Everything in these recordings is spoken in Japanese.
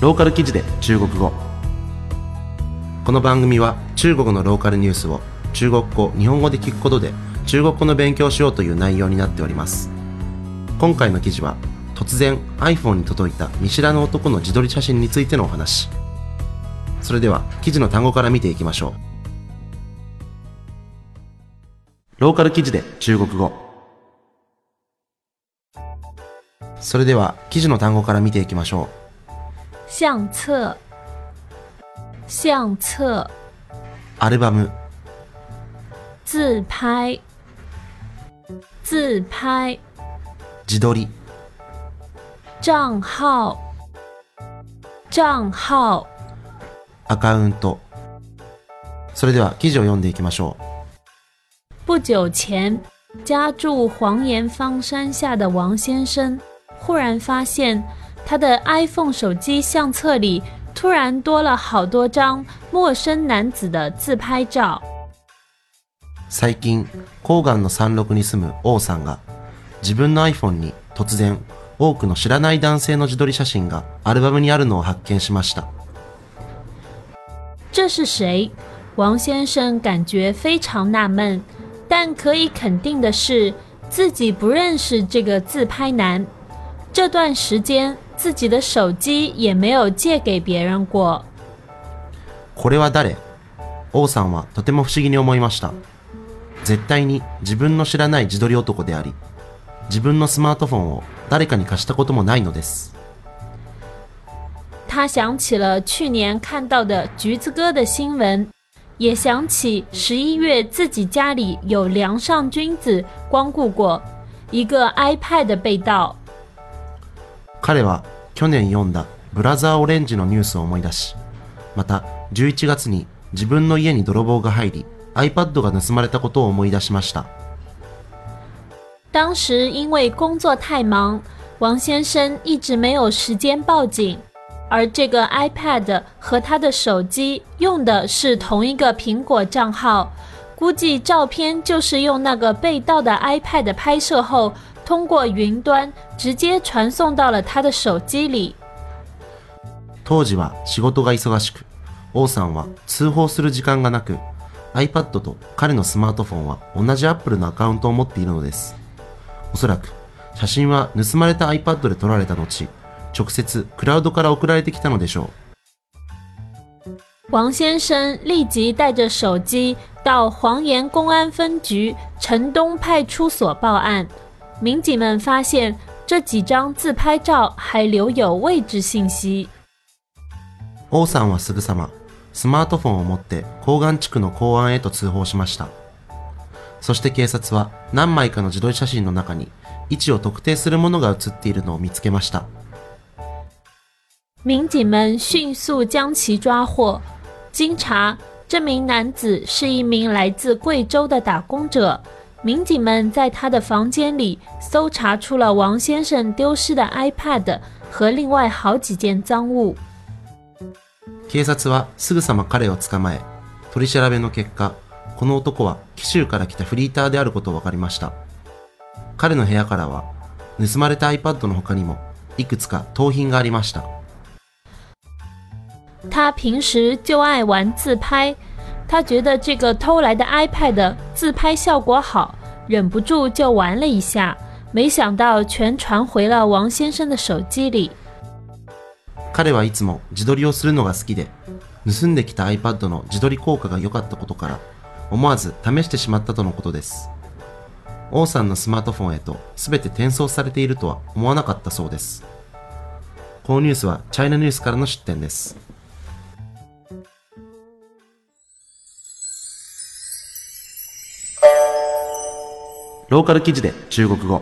ローカル記事で中国語。この番組は中国のローカルニュースを中国語日本語で聞くことで中国語の勉強をしようという内容になっております。今回の記事は突然 iPhone に届いた見知らぬ男の自撮り写真についてのお話。それでは記事の単語から見ていきましょう。ローカル記事で中国語。それでは記事の単語から見ていきましょう。相册，相册，アルバム自拍，自拍，自撮り账号，账号，アカウントそれでは記事を読んでいきましょう不久前，家住黄岩方山下的王先生忽然发现， 他的 iPhone 手机相册里突然多了好多张陌生男子的自拍照。最近郊外の山麓に住む王さんが自分の iPhone に突然多くの知らない男性の自撮り写真がアルバムにあるのを発見しました这是谁？王先生感觉非常纳闷，但可以肯定的是，自己不认识这个自拍男。这段时间， 自己的手机也没有借给别人过。これは誰王さんはとても不思議に思いました絶対に自分の知らない自撮り男であり自分のスマートフォンを誰かに貸したこともないのです他想起了去年看到的橘子哥的新闻，也想起十一月自己家里有梁上君子光顾过，一个 iPad 被盗。 彼は去年読んだブラザーオレンジのニュースを思い出しまた11月に自分の家に泥棒が入り iPad が盗まれたことを思い出しました。当时因为工作太忙，王先生一直没有时间报警，而这个 iPad 和他的手机用的是同一个苹果账号，估计照片就是用那个被盗的 iPad 拍摄后，通过云端直接传送到了他的手机里。当時は仕事が忙しく王さんは通報する時間がなく iPad と彼のスマートフォンは同じ Apple のアカウントを持っているのですおそらく写真は盗まれた iPad で撮られた後直接クラウドから送られてきたのでしょう王先生立即带着手机到黄岩公安分局城东派出所报案。民警们发现这几张自拍照还留有位置信息。王さんはすぐさまスマートフォンを持って高岩地区の公安へと通報しましたそして警察は何枚かの自撮り写真の中に位置を特定するものが写っているのを見つけました民警们迅速将其抓获。经查，这名男子是一名来自贵州的打工者。 民警们在他的房间里搜查出了王先生丢失的 iPad 和另外好几件赃物。警察はすぐさま彼を捕まえ取り調べの結果この男は紀州から来たフリーターであることが分かりました彼の部屋からは盗まれた iPad の他にもいくつか盗品がありました他平时就爱玩自拍， 他觉得这个偷来的 iPad 自拍效果好，忍不住就玩了一下，没想到全传回了王先生的手机里。彼はいつも自撮りをするのが好きで盗んできた iPad の自撮り効果が良かったことから思わず試してしまったとのことです。王さんのスマートフォンへと全て転送されているとは思わなかったそうです。このニュースはチャイナニュースからの出展です。ローカル記事で中国語。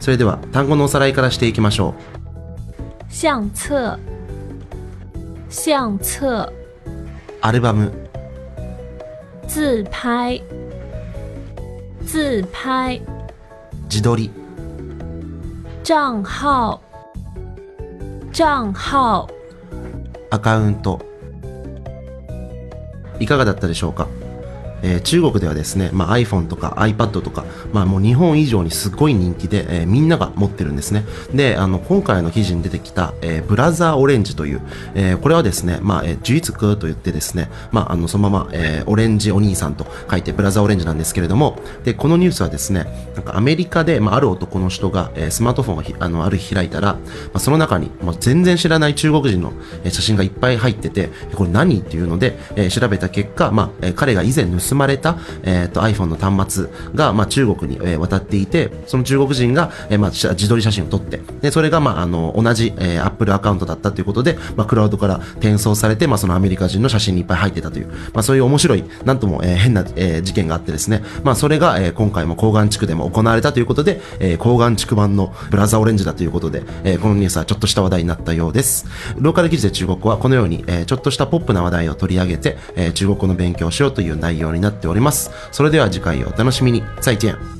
それでは単語のおさらいからしていきましょ相册，相册，うアルバム。自拍，自拍，自撮り。账号，账号。アカウント。いかがだったでしょうか？えー中国ではですね、まあ、iPhone とか iPad とか、まあ、もう日本以上にすごい人気で、えーみんなが持ってるんですね。で、あの、今回の記事に出てきた、えーブラザーオレンジという、えこれはですね、まあ、えー、ジュイツクと言ってですね、まあ、あの、そのまま、えオレンジお兄さんと書いてブラザーオレンジなんですけれども、で、このニュースはですね、なんかアメリカで、まあ、ある男の人が、えスマートフォンをひあの、ある日開いたら、まあ、その中に、もう全然知らない中国人の写真がいっぱい入ってて、これ何っていうので、え調べた結果、まあ、え彼が以前盗まれた、えーと iPhone の端末が、まあ、中国に、えー渡っていて、その中国人が、えーまあ、自撮り写真を撮って、で、それが、まあ、あの、同じ、えー、Apple アカウントだったということで、まあ、クラウドから転送されて、まあ、そのアメリカ人の写真にいっぱい入ってたという、まあ、そういう面白い、なんとも、えー変な、えー事件があってですね、まあ、それが、えー今回も高岩地区でも行われたということで、えー高岩地区版のブラザーオレンジだということで、えーこのニュースはちょっとした話題になったようです。ローカル記事で中国はこのように、えーちょっとしたポップな話題を取り上げて、えー中国語の勉強をしようという内容にになっております。それでは次回をお楽しみに。再见。